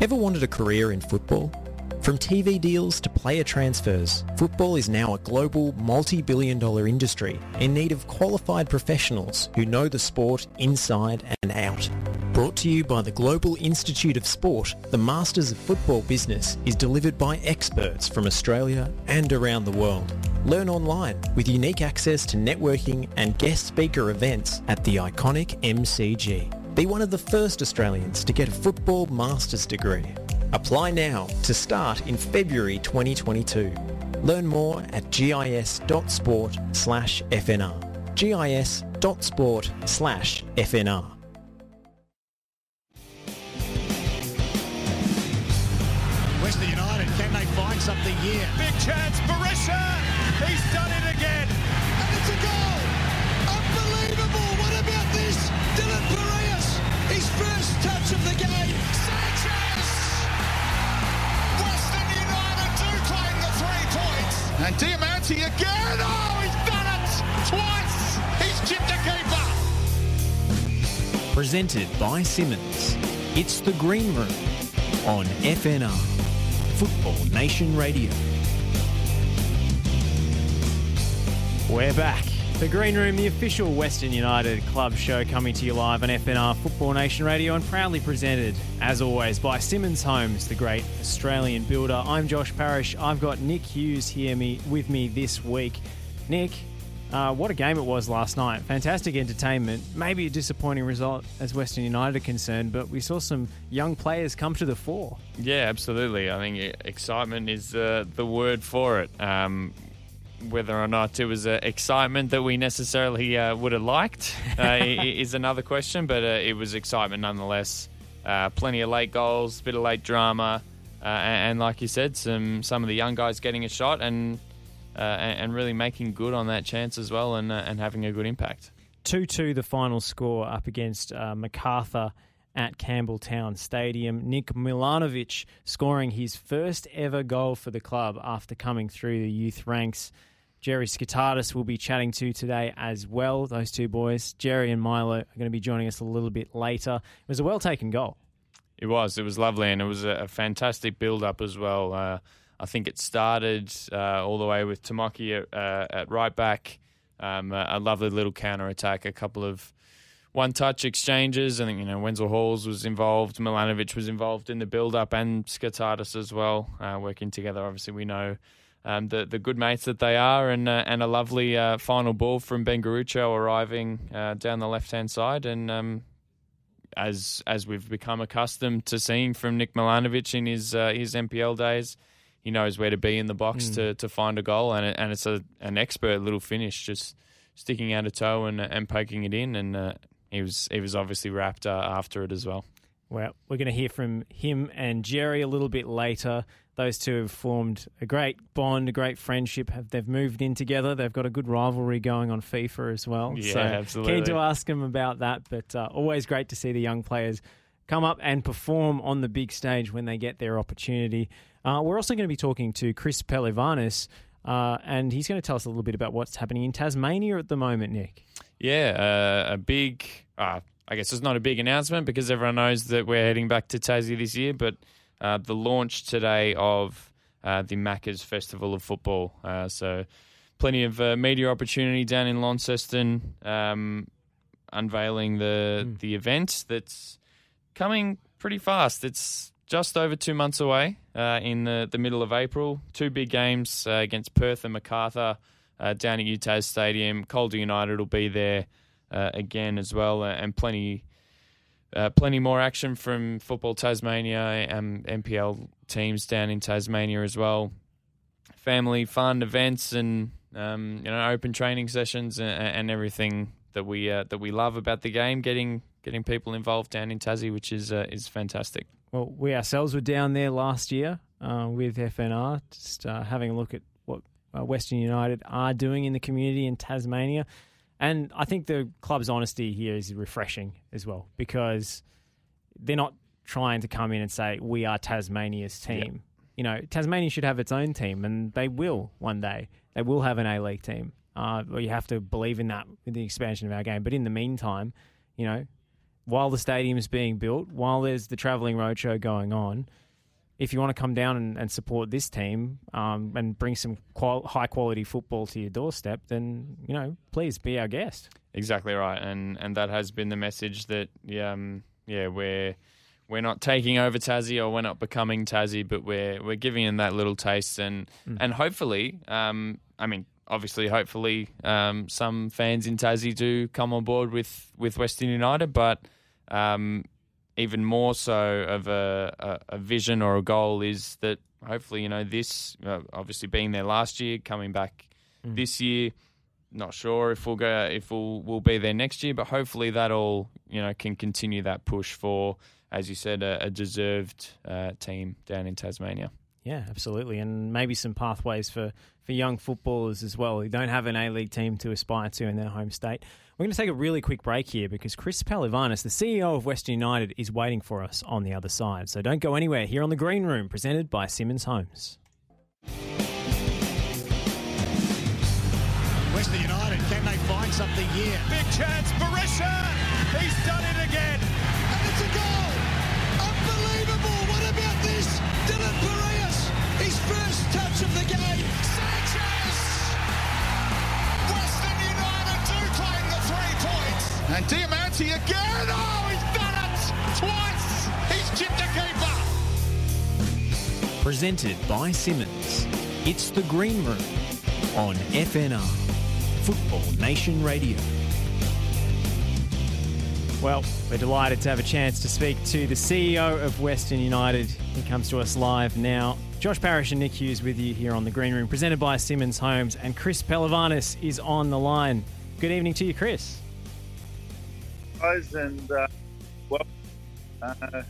Ever wanted a career in football? From TV deals to player transfers, football is now a global multi-billion dollar industry in need of qualified professionals who know the sport inside and out. Brought to you by the Global Institute of Sport, the Masters of Football business is delivered by experts from Australia and around the world. Learn online with unique access to networking and guest speaker events at the iconic MCG. Be one of the first Australians to get a football master's degree. Apply now to start in February 2022. Learn more at gis.sport slash FNR. gis.sport slash FNR. Western United, can they find something here? Big chance, Berisha! He's done it again! And it's a goal! Unbelievable! What about this? Dylan of the game. Sanchez! Western United do claim the three points! And Diamanti again! Oh, he's done it! Twice! He's chipped the keeper! Presented by Simmons. It's the Green Room on FNR, Football Nation Radio. We're back. The Green Room, the official Western United club show, coming to you live on FNR Football Nation Radio and proudly presented, as always, by Simmons Homes, the great Australian builder. I'm Josh Parrish. I've got Nick Hughes here me, with me this week. Nick, uh, what a game it was last night. Fantastic entertainment. Maybe a disappointing result as Western United are concerned, but we saw some young players come to the fore. Yeah, absolutely. I think excitement is uh, the word for it. Um, whether or not it was uh, excitement that we necessarily uh, would have liked uh, is another question, but uh, it was excitement nonetheless. Uh, plenty of late goals, bit of late drama, uh, and, and, like you said, some some of the young guys getting a shot and and, and, really making good on that chance as well, and and having a good impact. Two two, the final score up against Macarthur at Campbelltown Stadium. Nick Milanovic scoring his first ever goal for the club after coming through the youth ranks. Jerry Skotadis will be chatting to today as well. Those two boys, Jerry and Milo, are going to be joining us a little bit later. It was a well taken goal. It was. It was lovely, and it was a, fantastic build up as well. Uh, I think it started uh, all the way with Tomoki at, uh, at right back. Um, a, a lovely little counter attack, a couple of one touch exchanges. Think, you know, Wenzel Halls was involved, Milanovic was involved in the build up, and Skotadis as well, uh, working together. Obviously, we know um, the the good mates that they are, and uh, and a lovely uh, final ball from Ben Garuccio arriving uh, down the left hand side, and um, as as we've become accustomed to seeing from Nick Milanovic in his uh, his NPL days, he knows where to be in the box mm. to, to find a goal, and it, and it's a an expert little finish, just sticking out a toe and and poking it in, and uh, he was he was obviously wrapped uh, after it as well. Well, we're going to hear from him and Jerry a little bit later. Those two have formed a great bond, a great friendship. They've moved in together. They've got a good rivalry going on FIFA as well. Yeah, so absolutely. Keen to ask them about that, but uh, always great to see the young players come up and perform on the big stage when they get their opportunity. Uh, we're also going to be talking to Chris Pehlivanis, uh, and he's going to tell us a little bit about what's happening in Tasmania at the moment, Nick. Yeah, uh, a big, uh, I guess it's not a big announcement because everyone knows that we're heading back to Tassie this year, but uh, the launch today of uh, the Macca's Festival of Football. Uh, so, plenty of uh, media opportunity down in Launceston, um, unveiling the mm. the event that's coming pretty fast. It's just over two months away uh, in the, the middle of April. Two big games uh, against Perth and Macarthur down at UTAS Stadium. Calder United will be there again as well, and plenty uh, plenty more action from Football Tasmania and NPL teams down in Tasmania as well. Family fun events and um, you know open training sessions and, and everything that we uh, that we love about the game. Getting getting people involved down in Tassie, which is uh, is fantastic. Well, we ourselves were down there last year uh, with FNR, just uh, having a look at what uh, Western United are doing in the community in Tasmania. And I think the club's honesty here is refreshing as well because they're not trying to come in and say, we are Tasmania's team. You know, Tasmania should have its own team, and they will one day. They will have an A League team. Uh, you have to believe in that with the expansion of our game. But in the meantime, you know, while the stadium is being built, while there's the travelling roadshow going on, if you want to come down and, and support this team um, and bring some qual- high quality football to your doorstep, then you know, please be our guest. Exactly right, and and that has been the message that um, yeah we're we're not taking over Tassie or we're not becoming Tassie, but we're we're giving them that little taste and mm. and hopefully, um, I mean, obviously, hopefully, um, some fans in Tassie do come on board with with Western United, but um, even more so of a, a, a, vision or a goal is that hopefully, you know, this uh, obviously being there last year, coming back mm. this year. Not sure if we'll go if we'll we'll be there next year, but hopefully that all you know can continue that push for as you said, a, a deserved uh, team down in Tasmania. Yeah, absolutely, and maybe some pathways for, for young footballers as well who don't have an A League team to aspire to in their home state. We're going to take a really quick break here because Chris Pehlivanis, the CEO of Western United, is waiting for us on the other side. So don't go anywhere here on the Green Room, presented by Simmons Homes. Western United, can they find something here? Big chance, Berisha! He's done it again! And it's a goal! Unbelievable! What about this? Dylan Pierias, And Diamanti again. Oh, he's done it twice. He's chipped the keeper. Presented by Simmons, It's the Green Room on FNR, Football Nation Radio. Well, we're delighted to have a chance to speak to the CEO of Western United. He comes to us live now. Josh Parrish and Nick Hughes with you here on the Green Room, presented by Simmons Homes, and Chris Pehlivanis is on the line. Good evening to you, Chris. Guys, and uh, well, uh,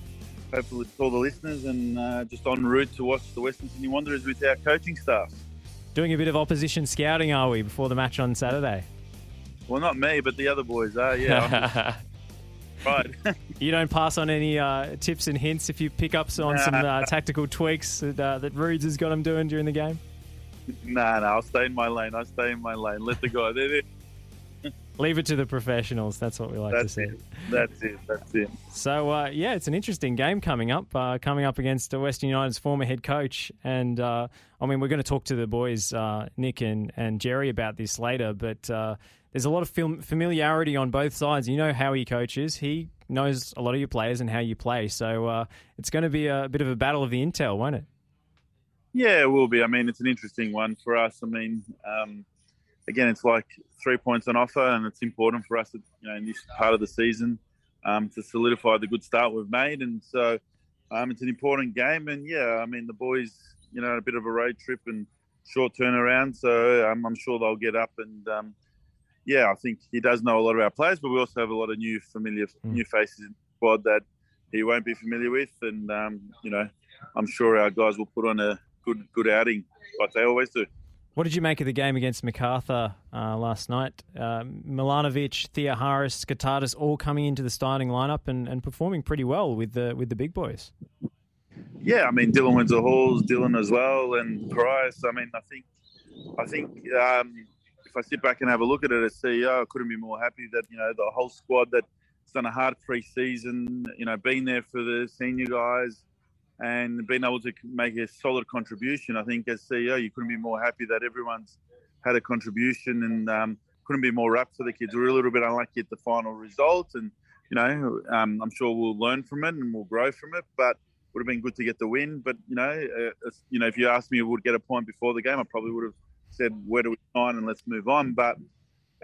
hopefully to all the listeners, and uh, just en route to watch the Western Sydney Wanderers with our coaching staff. Doing a bit of opposition scouting, are we, before the match on Saturday? Well, not me, but the other boys are. Yeah, Right. you don't pass on any uh, tips and hints if you pick up on some uh, tactical tweaks that, uh, that Rudes has got them doing during the game? Nah, nah, I'll stay in my lane. I'll stay in my lane. Let the guy. There, Leave it to the professionals. That's what we like That's to see. It. That's it. That's it. So uh, yeah, it's an interesting game coming up. Uh, coming up against Western United's former head coach, and uh, I mean we're going to talk to the boys, uh, Nick and, and Jerry, about this later. But uh, there's a lot of familiarity on both sides. You know how he coaches. He knows a lot of your players and how you play. So uh, it's going to be a bit of a battle of the intel, won't it? Yeah, it will be. I mean, it's an interesting one for us. I mean, um, again, it's like three points on offer, and it's important for us, you know, in this part of the season, um, to solidify the good start we've made. And so, um, it's an important game. And yeah, I mean, the boys, you know, a bit of a road trip and short turnaround, so um, I'm sure they'll get up and um, yeah, I think he does know a lot of our players, but we also have a lot of new familiar mm. new faces in the squad that he won't be familiar with, and um, you know, I'm sure our guys will put on a good good outing like they always do. What did you make of the game against Macarthur uh, last night? Um, Milanovic, Theoharous, Katatis all coming into the starting lineup and, and performing pretty well with the with the big boys. Yeah, I mean Dylan Wenzel Halls, Dylan as well, and Price. I mean, I think I think um, if I sit back and have a look at it as CEO, I couldn't be more happy that you know the whole squad that's done a hard pre-season, you know, been there for the senior guys and being able to make a solid contribution. I think as CEO, you couldn't be more happy that everyone's had a contribution and um, couldn't be more wrapped for the kids. We are a little bit unlucky at the final result, and you know, um, I'm sure we'll learn from it and we'll grow from it, but. Would have been good to get the win, but you know, uh, you know, if you asked me, would get a point before the game, I probably would have said, where do we sign and let's move on. But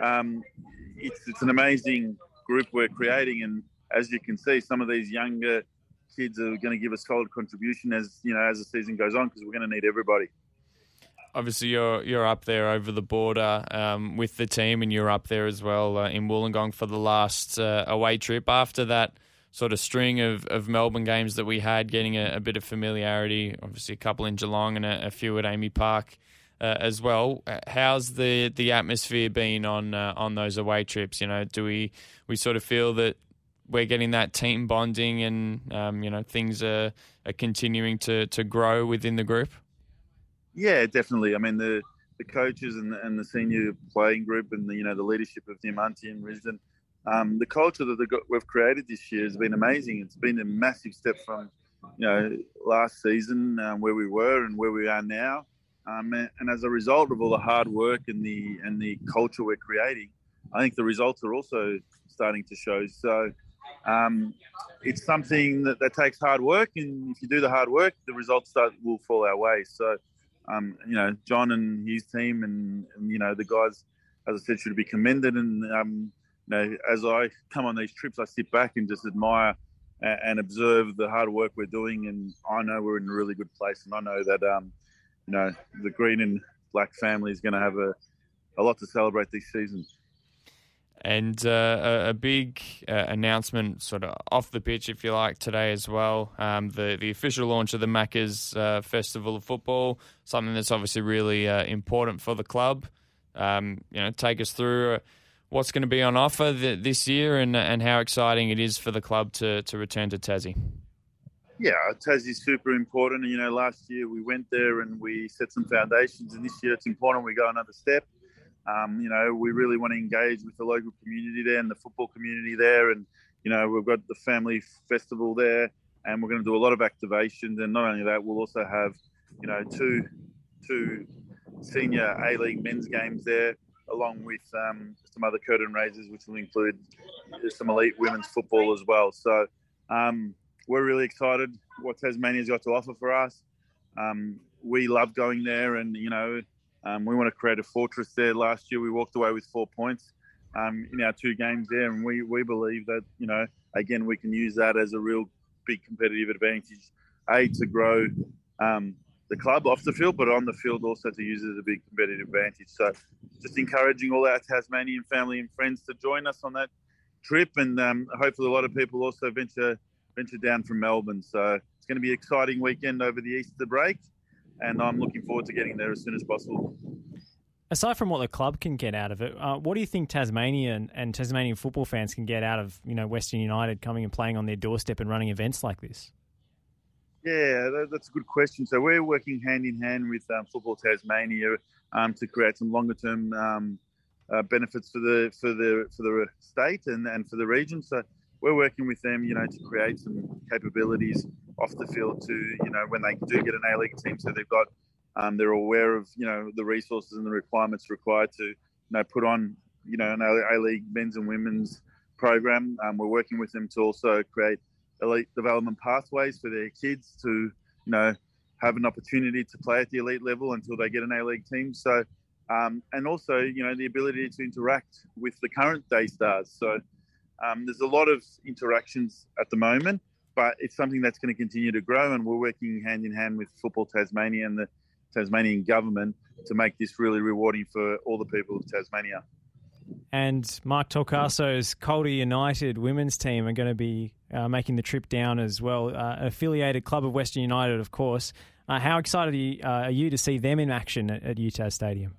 um, it's, it's an amazing group we're creating. And as you can see, some of these younger kids are going to give a solid contribution as, you know, as the season goes on because we're going to need everybody. Obviously, you're you're up there over the border um, with the team, and you're up there as well uh, in Wollongong for the last uh, away trip. After that sort of string of, of Melbourne games that we had, getting a, a bit of familiarity, obviously a couple in Geelong and a, a few at AAMI Park uh, as well. Uh, how's the, the atmosphere been on uh, on those away trips? You know, do we we sort of feel that we're getting that team bonding and um, you know things are, are continuing to, to grow within the group? Yeah, definitely. I mean the the coaches and the, and the senior playing group and the you know the leadership of Diamanti and Risdon. um, the culture that we've created this year has been amazing. It's been a massive step from you know last season um, where we were and where we are now. Um, and, and, as a result of all the hard work and the and the culture we're creating, I think the results are also starting to show. So um, it's something that, that, takes hard work, and if you do the hard work, the results start, will fall our way. So, um, you know, John and his team, and, and, you know the guys, as I said, should be commended. And um, you know, as I come on these trips, I sit back and just admire and, and, observe the hard work we're doing, and I know we're in a really good place, and I know that um, you know the green and black family is going to have a a lot to celebrate this season. And uh, a, big uh, announcement, sort of off the pitch, if you like, today as well. Um, the the official launch of the Maccas uh, Festival of Football, something that's obviously really uh, important for the club. Um, you know, take us through uh, what's going to be on offer th- this year and and how exciting it is for the club to to return to Tassie. Yeah, Tassie's super important. You know, last year we went there and we set some foundations, and this year it's important we go another step. Um, you know, we really want to engage with the local community there and the football community there. And, you know, we've got the family festival there and we're going to do a lot of activations. And not only that, we'll also have, you know, two, two senior A League men's games there, along with um, some other curtain raisers, which will include some elite women's football as well. So um, we're really excited what Tasmania's got to offer for us. Um, we love going there, and you know, um, we want to create a fortress there. Last year, we walked away with four points um, in our two games there, and we, we believe that you know again we can use that as a real big competitive advantage. A to grow um, the club off the field, but on the field also to use it as a big competitive advantage. So, just encouraging all our Tasmanian family and friends to join us on that trip, and um, hopefully a lot of people also venture venture down from Melbourne. So it's going to be an exciting weekend over the Easter break and I'm looking forward to getting there as soon as possible. Aside from what the club can get out of it, uh, what do you think Tasmania and, and, Tasmanian football fans can get out of you know Western United coming and playing on their doorstep and running events like this? Yeah, that's a good question. So we're working hand in hand with um, Football Tasmania um, to create some longer term um, uh, benefits for the for the for the state and, and for the region. So we're working with them, you know, to create some capabilities off the field to, you know, when they do get an A League team, so they've got, um, they're aware of, you know, the resources and the requirements required to, you know, put on, you know, an A League men's and women's program. Um, we're working with them to also create elite development pathways for their kids to, you know, have an opportunity to play at the elite level until they get an A League team. So, um, and also, you know, the ability to interact with the current day stars. So, um, there's a lot of interactions at the moment, but it's something that's going to continue to grow, and we're working hand in hand with Football Tasmania and the Tasmanian government to make this really rewarding for all the people of Tasmania. And Mark Torcaso's Calder United women's team are going to be uh, making the trip down as well. Uh, affiliated club of Western United, of course. Uh, how excited are you, uh, are you, to see them in action at, at UTAS Stadium?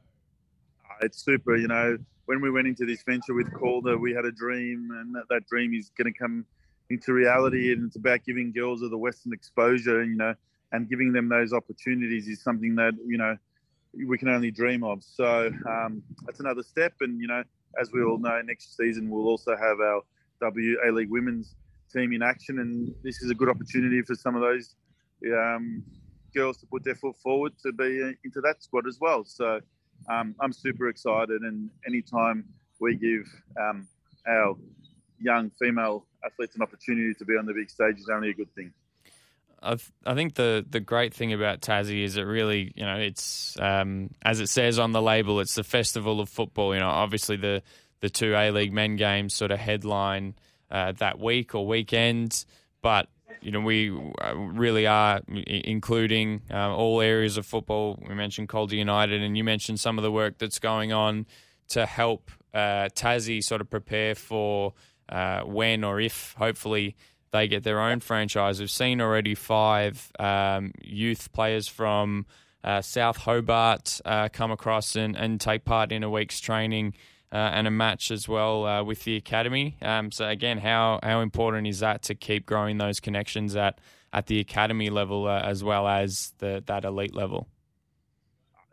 It's super. You know, when we went into this venture with Calder, we had a dream, and that, that dream is going to come into reality. And it's about giving girls of the Western exposure, and you know, and giving them those opportunities is something that you know we can only dream of. So um, that's another step. And you know, as we all know, next season we'll also have our WA League Women's team in action, and this is a good opportunity for some of those um, girls to put their foot forward to be uh, into that squad as well. So um, I'm super excited. And anytime we give um, our young female athletes an opportunity to be on the big stage is only a good thing. I, I think the, the great thing about Tassie is it really, you know, it's um, as it says on the label, it's the festival of football. You know, obviously the the two A League men games sort of headline uh, that week or weekend, but you know, we uh, really are including uh, all areas of football. We mentioned Calder United, and you mentioned some of the work that's going on to help uh, Tassie sort of prepare for uh, when or if, hopefully, they get their own franchise. We've seen already five um, youth players from uh, South Hobart uh, come across and, and take part in a week's training uh, and a match as well uh, with the academy. Um, so again, how how important is that to keep growing those connections at at the academy level uh, as well as the that elite level?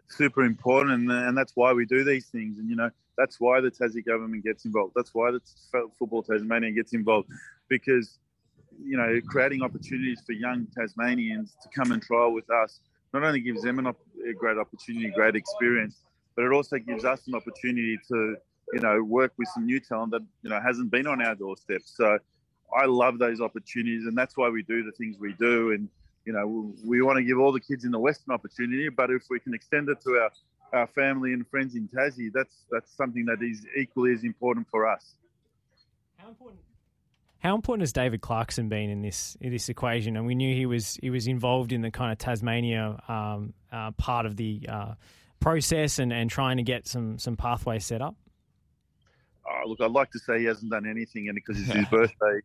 Super important, and, and that's why we do these things. And you know, That's why the Tassie government gets involved. That's why the Football Tasmania gets involved because you know creating opportunities for young Tasmanians to come and trial with us not only gives them an op- a great opportunity, great experience, but it also gives us an opportunity to you know work with some new talent that you know hasn't been on our doorstep. So I love those opportunities, and that's why we do the things we do. And you know, we want to give all the kids in the West an opportunity, but if we can extend it to our our family and friends in Tassie, that's that's something that is equally as important for us. How important? How important has David Clarkson been in this in this equation? And we knew he was he was involved in the kind of Tasmania um, uh, part of the uh, process and, and trying to get some some pathways set up. Oh, look, I'd like to say he hasn't done anything, and because it's his birthday,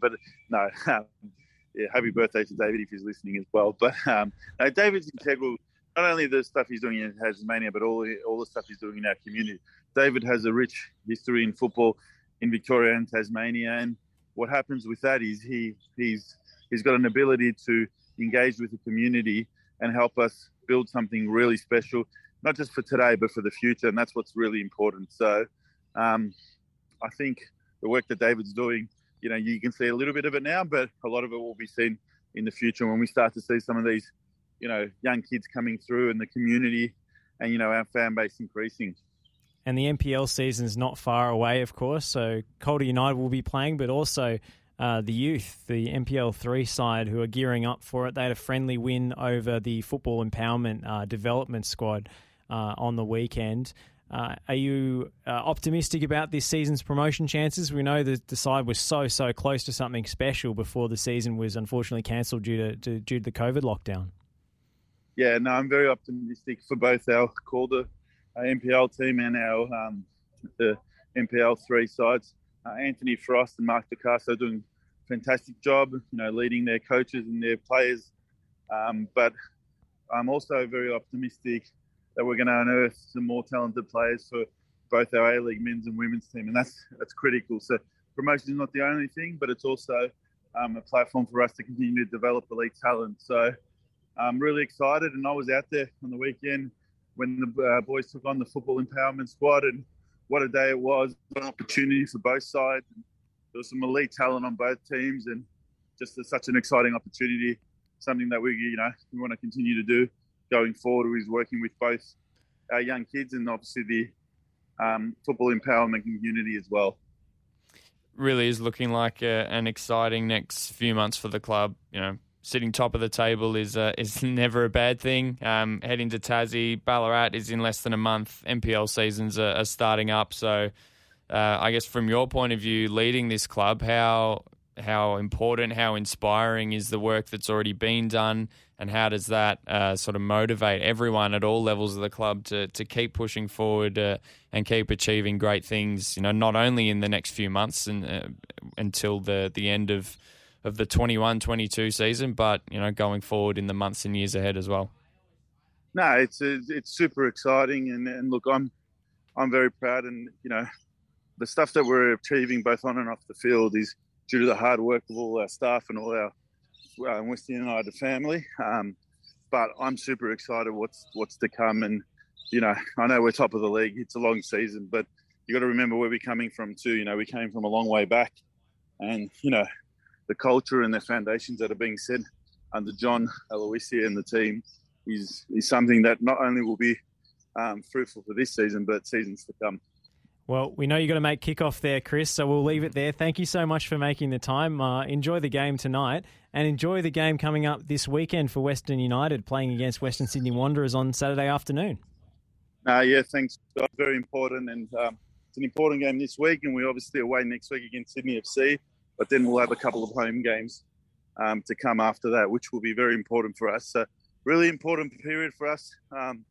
but no. Um, yeah, happy birthday to David if he's listening as well. But um, no, David's integral not only the stuff he's doing in Tasmania, but all all the stuff he's doing in our community. David has a rich history in football in Victoria and Tasmania, and what happens with that is he he's he's got an ability to engage with the community and help us build something really special, not just for today but for the future, and that's what's really important. So, um, I think the work that David's doing, you know, you can see a little bit of it now, but a lot of it will be seen in the future when we start to see some of these you know young kids coming through in the community, and you know our fan base increasing. And the NPL season is not far away, of course. So Calder United will be playing, but also uh, the youth, the NPL three side, who are gearing up for it. They had a friendly win over the Football Empowerment uh, Development Squad uh, on the weekend. Uh, are you uh, optimistic about this season's promotion chances? We know that the side was so so close to something special before the season was unfortunately cancelled due to, to, due to the COVID lockdown yeah, no, I'm very optimistic for both our Calder uh, NPL team and our um, the NPL three sides. Uh, Anthony Frost and Mark Torcaso doing a fantastic job, you know, leading their coaches and their players. Um, but I'm also very optimistic that we're going to unearth some more talented players for both our A League men's and women's team, and that's that's critical. So promotion is not the only thing, but it's also um, a platform for us to continue to develop elite talent. So I'm really excited, and I was out there on the weekend when the uh, boys took on the football empowerment squad, and what a day it was! An opportunity for both sides. There was some elite talent on both teams, and just such an exciting opportunity. Something that we, you know, we want to continue to do going forward. who is working with both our young kids and obviously the um, football empowerment community as well. Really is looking like a, an exciting next few months for the club. You know, sitting top of the table is uh, is never a bad thing. Um, heading to Tassie, Ballarat is in less than a month. NPL seasons are, are starting up, so uh, I guess from your point of view, leading this club, how how important, how inspiring is the work that's already been done, and how does that uh, sort of motivate everyone at all levels of the club to to keep pushing forward uh, and keep achieving great things? You know, not only in the next few months and uh, until the the end of of the 21-22 season, but you know going forward in the months and years ahead as well. No, it's it's super exciting, and, and look, I'm I'm very proud, and you know the stuff that we're achieving both on and off the field is due to the hard work of all our staff and all our uh, Western United family. Um, but I'm super excited what's what's to come, and you know I know we're top of the league. It's a long season, but you got to remember where we're coming from too. You know we came from a long way back, and you know the culture and the foundations that are being set under John Aloisi and the team is is something that not only will be um, fruitful for this season, but seasons to come. Well, we know you've got to make kickoff there, Chris, so we'll leave it there. Thank you so much for making the time. Uh, enjoy the game tonight and enjoy the game coming up this weekend for Western United playing against Western Sydney Wanderers on Saturday afternoon. Uh, yeah, thanks. Very important. And um, it's an important game this week, and we're obviously away next week against Sydney FC but then we'll have a couple of home games um, to come after that, which will be very important for us. So, really important period for us um,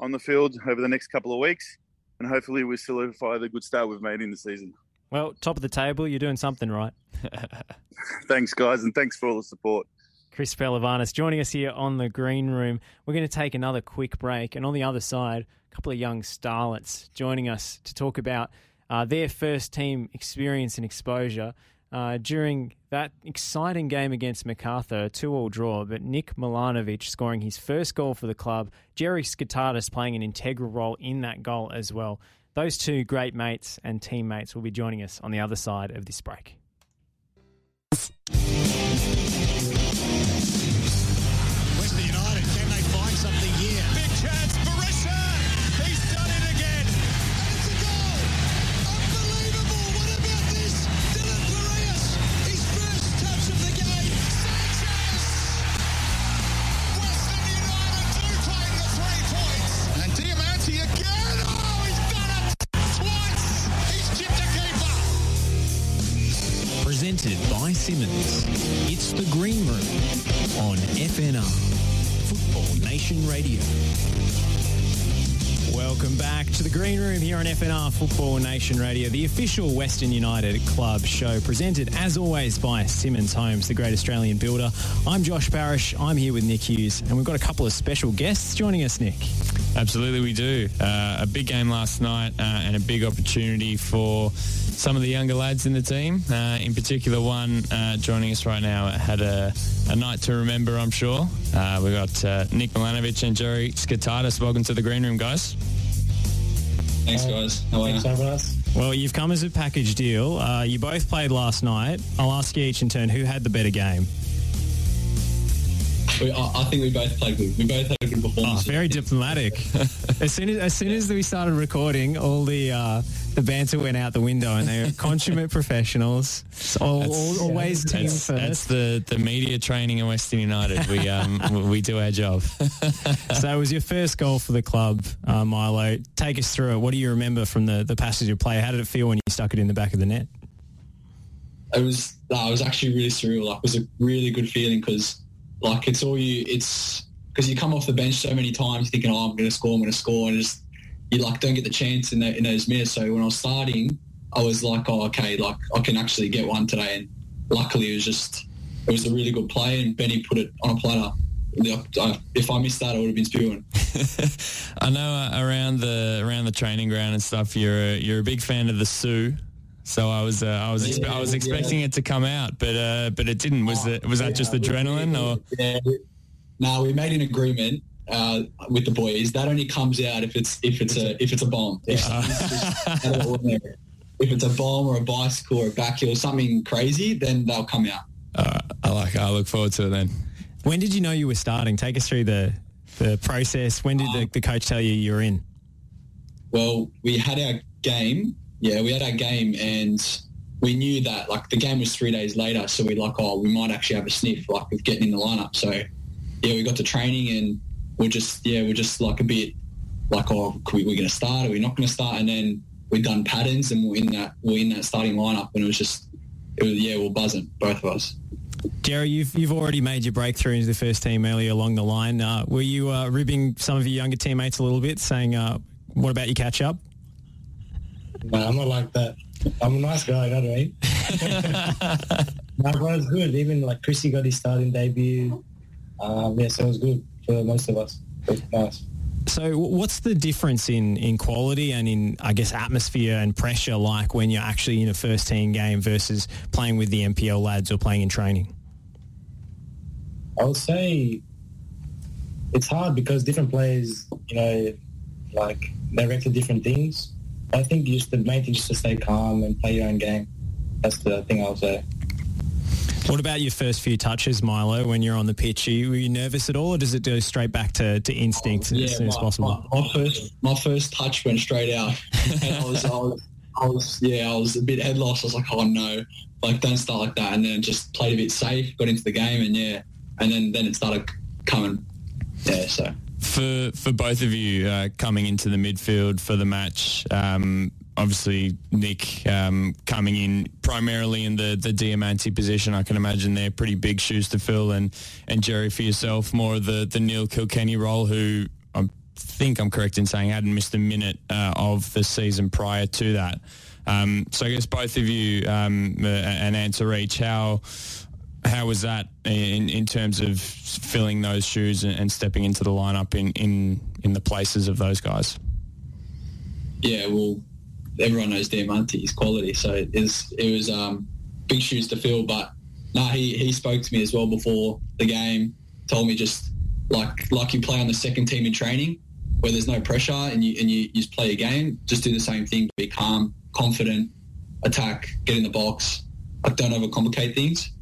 on the field over the next couple of weeks, and hopefully we solidify the good start we've made in the season. Well, top of the table, you're doing something right. thanks, guys, and thanks for all the support. Chris Pehlivanis joining us here on the green room. We're going to take another quick break, and on the other side, a couple of young starlets joining us to talk about uh, their first team experience and exposure uh, during that exciting game against Macarthur, a two-all draw, but Nick Milanovic scoring his first goal for the club, Jerry Skotadis playing an integral role in that goal as well. Those two great mates and teammates will be joining us on the other side of this break. Simmons. It's the Green Room on FNR. Football Nation Radio. Welcome back to the Green Room here on FNR Football Nation Radio, the official Western United club show, presented as always by Simmons Homes, the great Australian builder. I'm Josh Parrish. I'm here with Nick Hughes, and we've got a couple of special guests joining us, Nick. Absolutely, we do. Uh, a big game last night uh, and a big opportunity for some of the younger lads in the team. Uh, in particular, one uh, joining us right now had a, a night to remember, I'm sure. Uh, we got uh, Nick Milanovic and Jerry Skotadis. Welcome to the Green Room, guys. Thanks, guys. How are you? Well, you've come as a package deal. Uh, you both played last night. I'll ask you each in turn who had the better game. We, I, I think we both played good. We both had a good Oh, performance. very diplomatic. as soon as as soon as we started recording, all the uh, the banter went out the window, and they were consummate professionals. It's all, all, always team That's, first. that's the, the media training in Western United. We um, we do our job. so it was your first goal for the club, uh, Milo. Take us through it. What do you remember from the the passage of play? How did it feel when you stuck it in the back of the net? It was. No, it was actually really surreal. Like, it was a really good feeling because, like, it's all you. It's because you come off the bench so many times thinking, "Oh, I'm going to score. I'm going to score," and just you like don't get the chance in, the, in those minutes. So when I was starting, I was like, "Oh, okay, like I can actually get one today." And luckily, it was just it was a really good play, and Benny put it on a platter. If I missed that, I would have been spewing. I know uh, around the around the training ground and stuff, you're a, you're a big fan of the Sioux. So I was uh, I was expe- I was Yeah, expecting it to come out, but uh, but it didn't. Was it was that just adrenaline or? Yeah. No, we made an agreement uh, with the boys. That only comes out if it's if it's a if it's a bomb. If, something's just out of the ordinary. If it's a bomb or a bicycle or a back heel, something crazy, then they'll come out. Uh, I like. I look forward to it then. When did you know you were starting? Take us through the the process. When did the, the coach tell you you were in? Well, we had our game. Yeah, we had our game, and we knew that like the game was three days later. So we like, oh, we might actually have a sniff like with getting in the lineup. So yeah, we got to training, and we're just yeah, we're just like a bit like, oh, are we, we going to start? Are we not going to start? And then we've done patterns, and we're in that we're in that starting lineup, and it was just it was yeah, we're buzzing both of us. Jerry, you've you've already made your breakthrough into the first team earlier along the line. Uh, were you uh, ribbing some of your younger teammates a little bit, saying, uh, "What about your catch up?" No, I'm not like that. I'm a nice guy, you know what I mean? no, but it was good. Even like Chrissy got his starting debut. Um, yeah, so it was good for most of us. Nice. So, what's the difference in, in quality and in, I guess, atmosphere and pressure like when you're actually in a first team game versus playing with the NPL lads or playing in training? I would say it's hard because different players, you know, like they react to different things. I think just the main thing is to stay calm and play your own game. That's the thing I would say. What about your first few touches, Milo, when you're on the pitch? Are you, were you nervous at all, or does it go straight back to, to instinct as soon as possible? My, my first my first touch went straight out. I was, I was I was yeah, I was a bit head lost. I was like, oh no, like don't start like that. And then just played a bit safe, got into the game, and yeah, and then then it started coming. Yeah, so For for both of you uh, coming into the midfield for the match, um, obviously Nick um, coming in primarily in the the Diamanti position, I can imagine they're pretty big shoes to fill, and and Jerry for yourself more the the Neil Kilkenny role, who I think I'm correct in saying hadn't missed a minute uh, of the season prior to that. Um, so I guess both of you um, an answer each. How how was that in, in terms of filling those shoes and, and stepping into the lineup in, in, in the places of those guys? yeah, well, everyone knows Diamanti's quality, so it is it was um, big shoes to fill. But no, he he spoke to me as well before the game, told me just like like you play on the second team in training, where there's no pressure and you and you, you just play a game. Just do the same thing. Be calm, confident, attack, get in the box. Like don't overcomplicate things.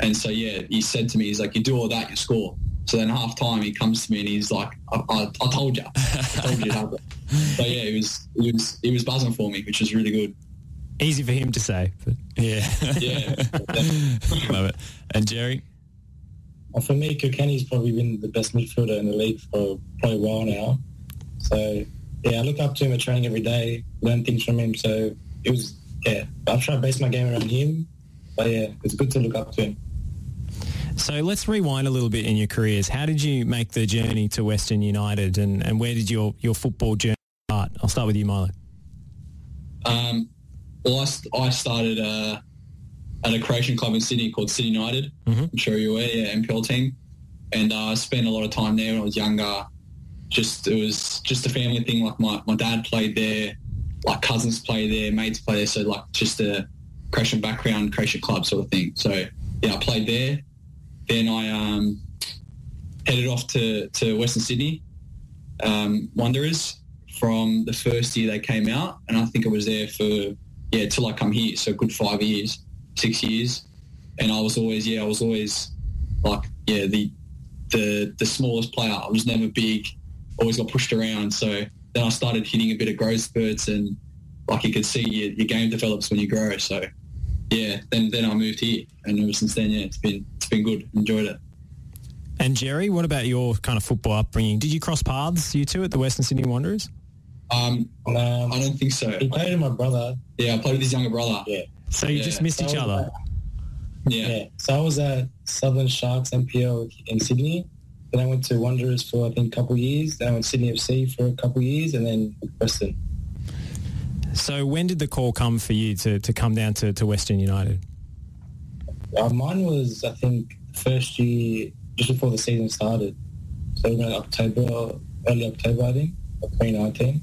And so yeah, he said to me, he's like, you do all that, you score. So then half time he comes to me and he's like, I, I, I told you, I told you how. So yeah, it was it was it was buzzing for me, which was really good. Easy for him to say. But. Yeah. Yeah. Love it. And Jerry? Well, for me, Kilkenny's probably been the best midfielder in the league for probably a while now. So, yeah, I look up to him at training every day, learn things from him. So it was, yeah, I've tried to base my game around him. But yeah, it's good to look up to him. So let's rewind a little bit in your careers. How did you make the journey to Western United and, and where did your, your football journey start? I'll start with you, Milo. Um, well, I, I started uh, at a Croatian club in Sydney called Sydney United. Mhm. I'm sure you're aware, yeah, NPL team. And uh, I spent a lot of time there when I was younger. Just it was just a family thing. Like my, my dad played there, like cousins play there, mates play there. So like just a Croatian background, Croatian club sort of thing. So yeah, I played there. Then I um, headed off to, to Western Sydney um, Wanderers from the first year they came out, and I think I was there for yeah till I come here, so good five years, six years, and I was always yeah I was always like yeah the the the smallest player. I was never big, always got pushed around. So then I started hitting a bit of growth spurts, and like you could see your, your game develops when you grow. So yeah, then then I moved here, and ever since then yeah it's been it's been good, enjoyed it. And Jerry, what about your kind of football upbringing? Did you cross paths, you two, at the Western Sydney Wanderers? Um, Um, I don't think so. he played with my brother. Yeah, I played with his younger brother. Yeah. So you Yeah. just missed each So, other. Yeah. Yeah. So I was at Sutherland Sharks NPL in Sydney. Then I went to Wanderers for I think a couple of years. Then I went to Sydney FC for a couple of years, and then Western. So when did the call come for you to, to come down to, to Western United? Uh, mine was I think first year just before the season started. So was October, early October I think, of 2019.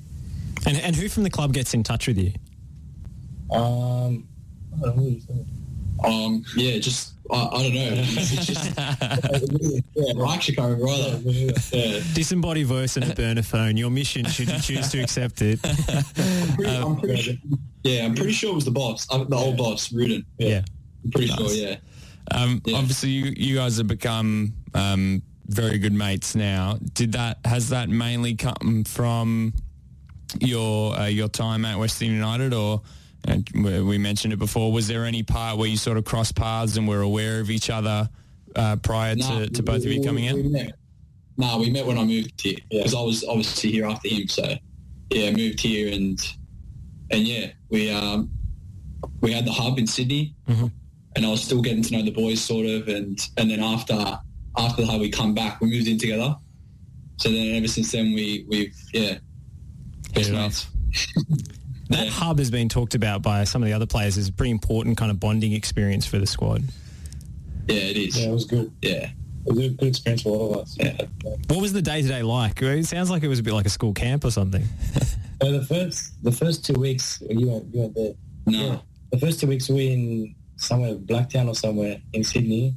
And, and who from the club gets in touch with you? Um, I don't know who is? Um, yeah, just I, I don't know. It's just, yeah, I actually can't remember either. Yeah. Disembodied voice and a burner phone. Your mission, should you choose to accept it. Pretty- I'm pretty sure, yeah, I'm pretty sure it was the boss, uh, the old boss, Rudan. Yeah. I'm pretty sure. Yeah. Um, Yeah. Obviously, you, you guys have become um, very good mates now. Did that has that mainly come from your uh, your time at Western United, or uh, we we mentioned it before? Was there any part where you sort of crossed paths and were aware of each other uh, prior to, to both of you coming we in? No, Nah, we met when I moved here Yeah. because I was obviously here after him. So yeah, moved here and and yeah, we um we had the hub in Sydney, Mhm. and I was still getting to know the boys sort of, and and then after after the hub we come back, we moved in together. So then ever since then we we've yeah. Mates. That Yeah. hub has been talked about by some of the other players as a pretty important kind of bonding experience for the squad. Yeah, it is. Yeah, it was good. Yeah. It was a good experience for all of us. Yeah. What was the day to day like? It sounds like it was a bit like a school camp or something. So uh, the first the first two weeks you went you went there. No. Yeah. The first two weeks we were in somewhere Blacktown or somewhere in Sydney,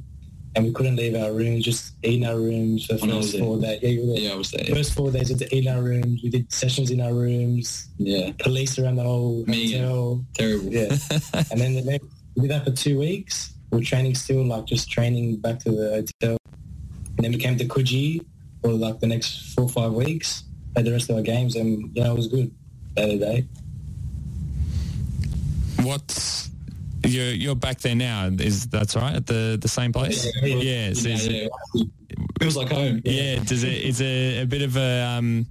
and we couldn't leave our rooms. Just eat in our rooms for the first four days. Yeah, you were there. Yeah, I was there. First four days we had to eat in our rooms. We did sessions in our rooms. Yeah. Police around the whole Me. hotel. Terrible. Yeah, and then the next we did that for two weeks. We were training still, like just training back to the hotel. And then we came to Coogee for like the next four or five weeks. Played the rest of our games, and you know it was good. To day. What's you're you're back there now? Is that's right at the the same place? Yeah. Yeah. Yeah, is it- yeah. Feels like home. yeah. Does it is it a bit of a um,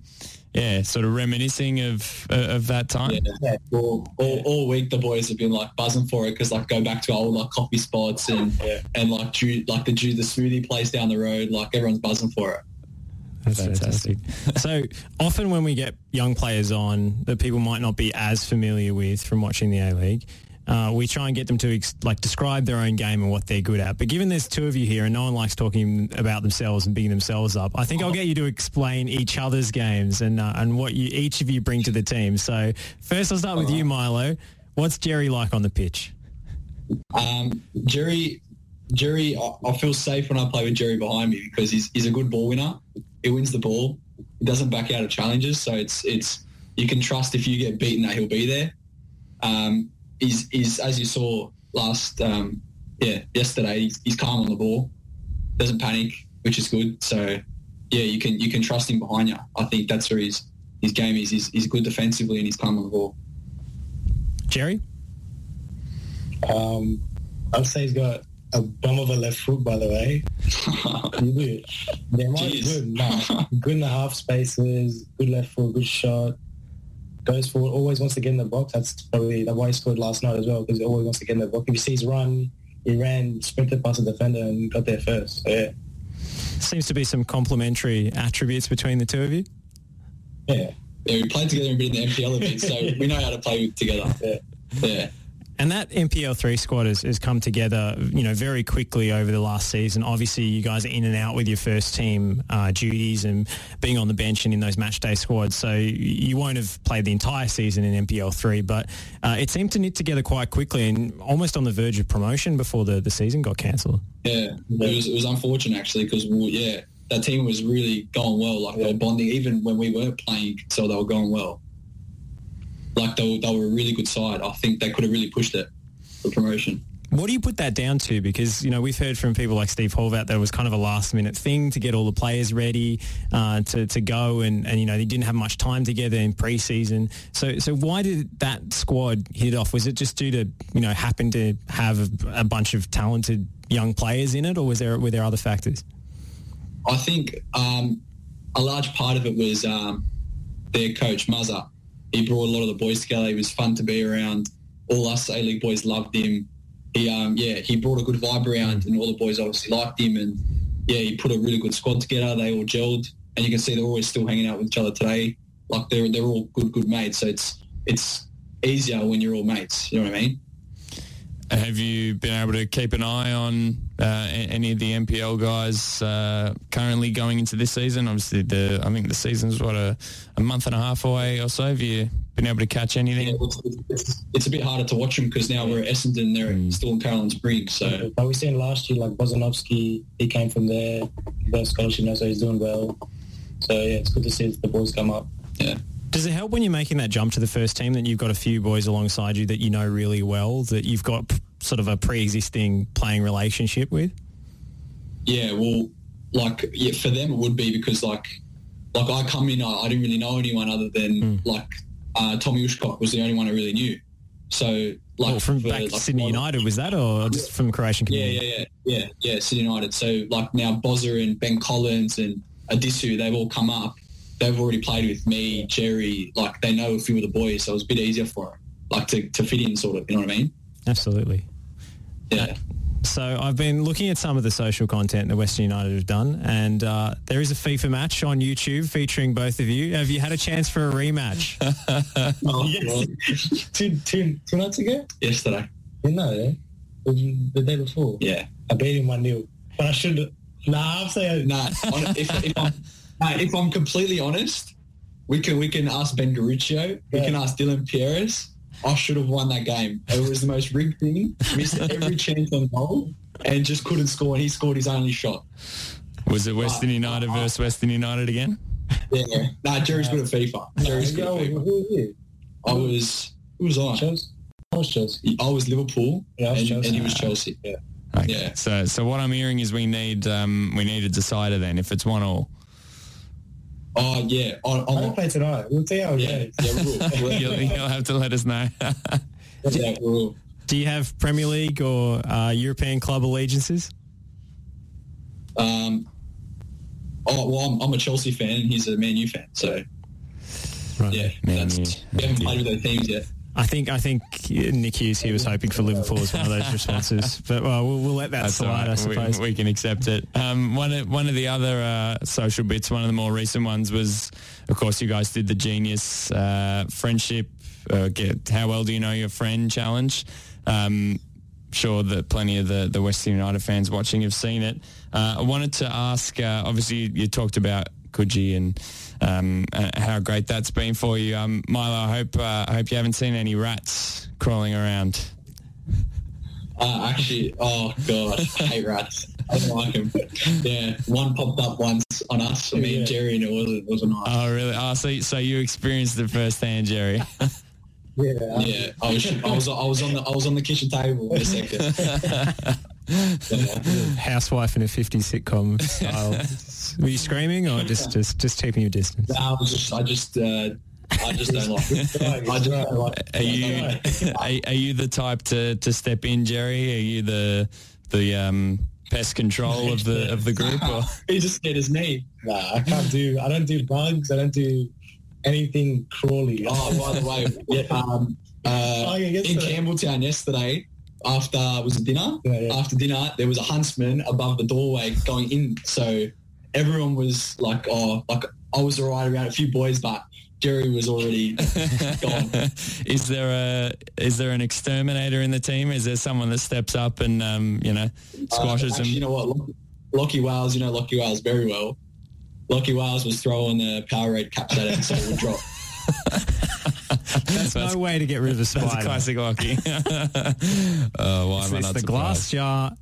yeah sort of reminiscing of of that time? Yeah. Yeah. All, all, all week the boys have been like buzzing for it because like go back to old like coffee spots and Yeah. and like Ju- like the the smoothie place down the road like everyone's buzzing for it. That's fantastic. so often when we get young players on that people might not be as familiar with from watching the A League, uh, we try and get them to ex- like describe their own game and what they're good at. But given there's two of you here and no one likes talking about themselves and bigging themselves up, I think I'll get you to explain each other's games and uh, and what you each of you bring to the team. So first, I'll start with you, Milo. What's Jerry like on the pitch? Um, Jerry, Jerry, I, I feel safe when I play with Jerry behind me because he's he's a good ball winner. He wins the ball. he doesn't back out of challenges. So it's it's you can trust if you get beaten that he'll be there. Um, he's, he's as you saw last um, yeah yesterday. He's, he's calm on the ball, doesn't panic, which is good. So yeah, you can you can trust him behind you. I think that's where his his game is. He's, he's good defensively and he's calm on the ball. Jerry? Um, I'd say he's got a bum of a left foot, by the way. you do. They're good. No. good in the half spaces, good left foot, good shot. Goes forward, always wants to get in the box. That's probably why he scored last night as well, because he always wants to get in the box. If you see his run, he ran, sprinted past the defender and got there first. So, yeah. Seems to be some complementary attributes between the two of you. Yeah. Yeah, we played together a bit in the NPL a bit, so we know how to play together. Yeah. Yeah. And that NPL three squad has, has come together, you know, very quickly over the last season. Obviously, you guys are in and out with your first team uh, duties and being on the bench and in those match day squads. So you won't have played the entire season in NPL three, but uh, it seemed to knit together quite quickly and almost on the verge of promotion before the, the season got cancelled. Yeah, it was it was unfortunate actually because yeah, that team was really going well. Like they were bonding, even when we weren't playing, so they were going well. Like they were, they were a really good side. I think they could have really pushed it for promotion. What do you put that down to? Because, you know, we've heard from people like Steve Horvat that it was kind of a last minute thing to get all the players ready uh, to, to go and, and, you know, they didn't have much time together in pre-season. So, so why did that squad hit off? Was it just due to, you know, happen to have a, a bunch of talented young players in it or was there, were there other factors? I think um, a large part of it was um, their coach Muzza. He brought a lot of the boys together. He was fun to be around. All us A League boys loved him. He, um, yeah, he brought a good vibe around, and all the boys obviously liked him. And yeah, he put a really good squad together. They all gelled, and you can see they're always still hanging out with each other today. Like they're they're all good good mates. So it's it's easier when you're all mates. You know what I mean? Have you been able to keep an eye on uh, any of the NPL guys uh, currently going into this season? Obviously, the I think the season's what a, a month and a half away or so. Have you been able to catch anything? Yeah, it's, it's, it's a bit harder to watch them because now we're at Essendon. They're still in Caroline Springs. So But we seen last year, like Bozanovsky, he came from there, he got a scholarship now, so he's doing well. So yeah, it's good to see the boys come up. yeah. Does it help when you're making that jump to the first team that you've got a few boys alongside you that you know really well, that you've got p- sort of a pre-existing playing relationship with? Yeah, well, like yeah, for them it would be because like like I come in, I, I didn't really know anyone other than like uh, Tommy Uskok was the only one I really knew. So like Well, from for, back like, Sydney United, was that, or just from Croatian Yeah, yeah, yeah, yeah, yeah. Sydney United. So like now Bozza and Ben Collins and Adisu, they've all come up. They've already played with me, Jerry. Like they know a few of the boys, so it was a bit easier for them, like to, to fit in, sort of. You know what I mean? Absolutely. Yeah. So I've been looking at some of the social content that Western United have done, and uh, there is a FIFA match on YouTube featuring both of you. Have you had a chance for a rematch? Oh, Yes. two, two, two nights ago? Yesterday. You know. The, the day before. Yeah. I beat him 1-0. But I should Nah, I'm saying... Nah, if, if, I'm, nah, if I'm completely honest, we can we can ask Ben Garuccio, we Yeah. can ask Dylan Pierias. I should have won that game. It was the most rigged thing. Missed every chance on goal and just couldn't score. And he scored his only shot. Was it Western Uh, United uh, versus Western United again? Yeah. Nah, Jerry's good at FIFA. Jerry's good Yo, at who FIFA. you? I was. Who was I? Chelsea? I was Chelsea. I was Liverpool, Yeah, I was and, Chelsea. and he was Chelsea. Yeah. Okay. Yeah. So, so what I'm hearing is we need um, we need a decider then. If it's one all, Oh yeah, I, I don't I'm, play tonight. We'll see how it yeah, goes. yeah, we will. You'll, you'll have to let us know. yeah, we will. Do you have Premier League or uh, European club allegiances? Um, oh well, I'm, I'm a Chelsea fan and he's a Man U fan, so Right. yeah, Man that's, U. we haven't played with those teams yet. I think I think Nick Hughes here was hoping for Liverpool as one of those responses, but well, we'll, we'll let that That's slide, right. I suppose. We, we can accept it. Um, one of one of the other uh, social bits, one of the more recent ones was, of course, you guys did the Genius uh, Friendship. Uh, get how well do you know your friend challenge? Um, sure that plenty of the, the Western United fans watching have seen it. Uh, I wanted to ask. Uh, obviously, you talked about Coogee and um, uh, how great that's been for you. Um, Milo, I hope uh, I hope you haven't seen any rats crawling around. Uh, actually, oh god, I hate rats. I don't like him. But yeah, one popped up once on us, me and Jerry, and it wasn't it wasn't nice. Oh, really? Oh, so so you experienced it firsthand, Jerry. Yeah, yeah, I was I was I was on the I was on the kitchen table in a second. Housewife in a 50s sitcom style. Were you screaming or just just just keeping your distance? No, I was just I just uh, I just don't like it. I just don't like it. Are you are, are you the type to, to step in, Jerry? Are you the the um, pest control of the of the group? Or? He just scared his knee. Nah, I can't do. I don't do bugs. I don't do anything crawly. Oh, by the way, yeah, um, uh, Oh, yeah, I guess in so. Campbelltown yesterday, after was it dinner? Yeah, yeah. After dinner, there was a huntsman above the doorway going in. So everyone was like, "Oh, like I was alright around a few boys, but Jerry was already gone." is there a is there an exterminator in the team? Is there someone that steps up and um, you know squashes Uh, actually, them? you know what? Lock- Lockie Wales, you know Lockie Wales very well. Lockie Wales was throwing the Powerade caps at it so it would drop. That's no way to get rid of a spider. That's classic Lockie. oh, why It's, am I it's not the glass jar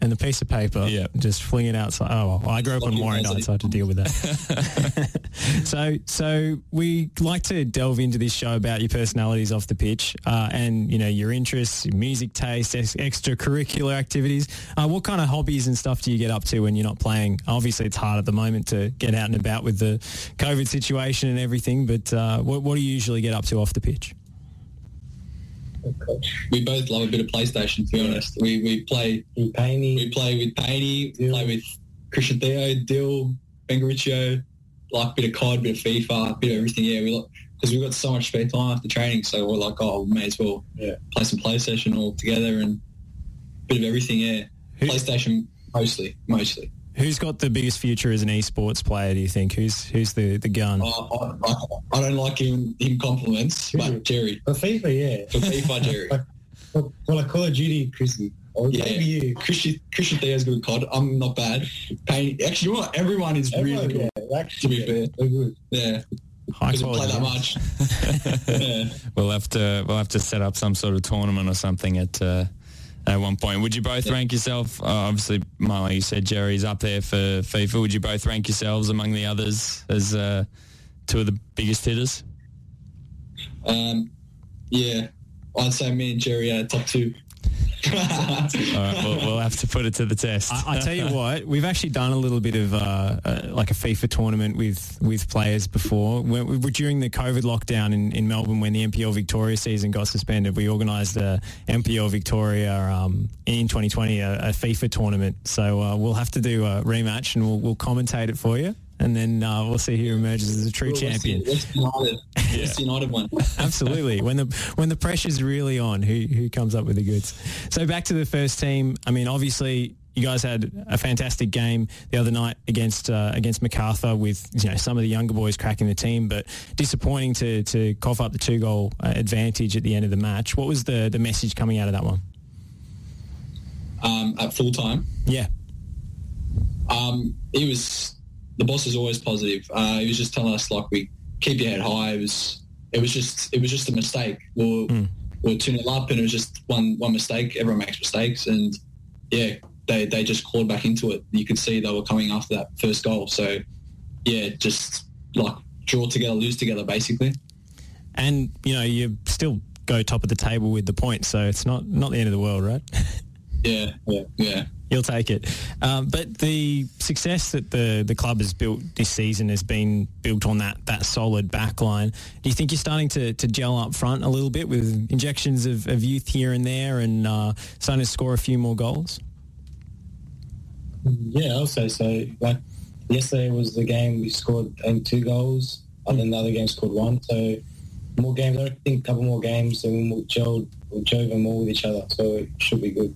and the piece of paper. Yeah. Just fling it outside. Oh, well, I grew up on Lucky Warrandyte, so I had to deal with that. so, so we like to delve into this show about your personalities off the pitch uh, and you know your interests, your music taste, ex- extracurricular activities. Uh, what kind of hobbies and stuff do you get up to when you're not playing? Obviously, it's hard at the moment to get out and about with the COVID situation and everything. But uh, what, what do you usually get up to off the pitch? We both love a bit of PlayStation. To be honest, we we play pay we play with Paney, we Dill. play with Christian Theo, Dill, Ben Garuccio, like a bit of COD, a bit of FIFA, a bit of everything. Yeah, we because we've got so much spare time after training, so we're like, oh, we may as well Yeah. play some PlayStation all together and a bit of everything. Yeah, Who- PlayStation mostly, mostly. Who's got the biggest future as an esports player? Do you think? Who's who's the the gun? I, I, I- I don't like giving him compliments, but Jerry For FIFA, yeah. for FIFA, Jerry. Like, for, for like Call of Duty, Chrissy. Or Yeah, maybe you. Christian Christian Theo's good COD. I'm not bad. Payne, actually, you know what? Everyone is Everyone, really good. yeah, actually, To be yeah, fair. they're good. Yeah, High because play quality. that much. yeah. We'll have to we'll have to set up some sort of tournament or something at uh, at one point. Would you both rank yourself? Uh, obviously, Marlon, you said Jerry's up there for FIFA. Would you both rank yourselves among the others as uh, two of the biggest hitters? Um, yeah, I'd say me and Jerry are top two. All right, we'll, we'll have to put it to the test. I, I tell you what, we've actually done a little bit of uh, uh, like a FIFA tournament with with players before. When, we were during the COVID lockdown in, in Melbourne when the NPL Victoria season got suspended. We organised the NPL Victoria um, in 2020 a, a FIFA tournament. So uh, we'll have to do a rematch and we'll, we'll commentate it for you. And then uh, we'll see who emerges as a true champion. West United, West United one. Absolutely. When the when the pressure's really on, who who comes up with the goods? So back to the first team. I mean, obviously, you guys had a fantastic game the other night against uh, against Macarthur with you know some of the younger boys cracking the team, but disappointing to to cough up the two goal uh, advantage at the end of the match. What was the the message coming out of that one? Um, at full time, Yeah. um, he was the boss is always positive. Uh, he was just telling us like we keep your head high. It was it was just it was just a mistake. We're Mm. we're two 0 up, and it was just one one mistake. Everyone makes mistakes, and yeah, they they just clawed back into it. You could see they were coming after that first goal. So yeah, just like draw together, lose together, basically. And you know you still go top of the table with the points, so it's not not the end of the world, right? Yeah, yeah, yeah. You'll take it. Um, but the success that the, the club has built this season has been built on that, that solid back line. Do you think you're starting to, to gel up front a little bit with injections of, of youth here and there and uh, starting to score a few more goals? Yeah, I'll say so. Like yesterday was the game we scored think, two goals, and then the other game scored one. So more games. I think a couple more games, and we'll gel, we'll gel even more with each other. So it should be good.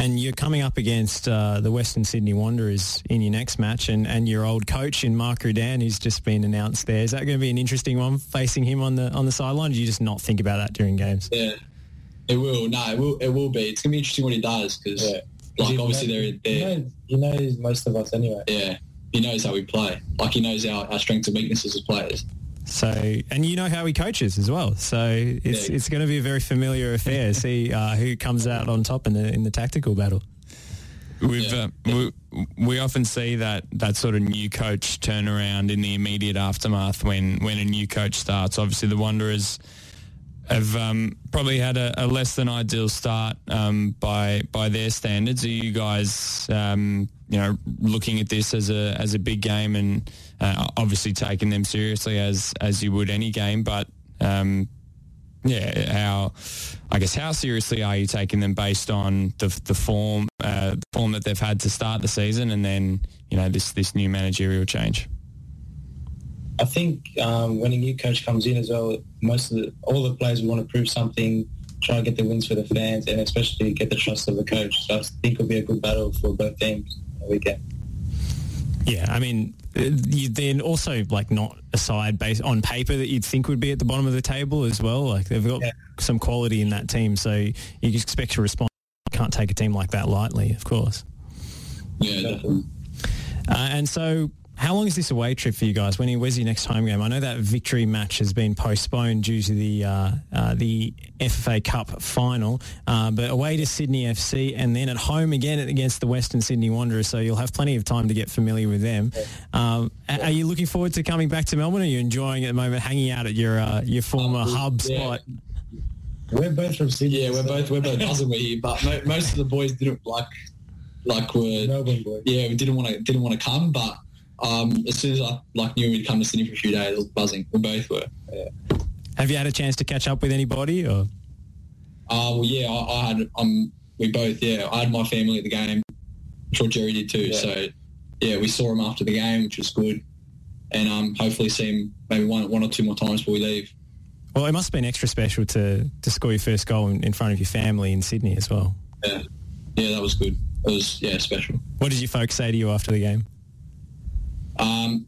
And you're coming up against uh, the Western Sydney Wanderers in your next match and, and your old coach in Mark Rudan, who's just been announced there. Is that going to be an interesting one facing him on the on the sideline? Do you just not think about that during games? Yeah, it will. No, it will. It will be. It's gonna be interesting what he does because, Yeah. like, He obviously knows- they're, He they're knows, he knows most of us anyway. yeah. He knows how we play. Like he knows our, our strengths and weaknesses as players. So, and you know how he coaches as well. So it's Yeah. it's going to be a very familiar affair. See uh, who comes out on top in the in the tactical battle. We've Yeah. uh, we, we often see that that sort of new coach turnaround in the immediate aftermath when when a new coach starts. Obviously, the Wanderers have um, probably had a, a less than ideal start um, by by their standards. Are you guys, um, you know, looking at this as a as a big game and uh, obviously taking them seriously as as you would any game, but um, yeah, how I guess how seriously are you taking them based on the the form uh, the form that they've had to start the season, and then you know this this new managerial change? I think um, when a new coach comes in as well, most of the, all the players want to prove something, try and get the wins for the fans, and especially get the trust of the coach. So I think it'll be a good battle for both teams on the weekend. Yeah, I mean, you then also like not a side based on paper that you'd think would be at the bottom of the table as well. Like they've got Yeah. some quality in that team, so you expect to respond. You can't take a team like that lightly, of course. Yeah, definitely. Uh, and so, how long is this away trip for you guys? When where's your next home game? I know that victory match has been postponed due to the uh, uh, the FFA Cup final, uh, but away to Sydney FC and then at home again against the Western Sydney Wanderers. So you'll have plenty of time to get familiar with them. Um, a- Are you looking forward to coming back to Melbourne? Or are you enjoying at the moment hanging out at your uh, your former hub yeah. spot? We're both from Sydney. Yeah, we're both we're both buzzing with you, but mo- most of the boys didn't like like were Melbourne boys. yeah we didn't want to didn't want to come, but um, as soon as I like knew we'd come to Sydney for a few days, I was buzzing. We both were. Have you had a chance to catch up with anybody? Or Uh, well, yeah, I, I had um we both yeah I had my family at the game. I'm sure Jerry did too. Yeah. So yeah, we saw him after the game, which was good, and um hopefully see him maybe one one or two more times before we leave. well, it must have been extra special to to score your first goal in, in front of your family in Sydney as well. Yeah, yeah, that was good. It was yeah special. What did your folks say to you after the game? Um,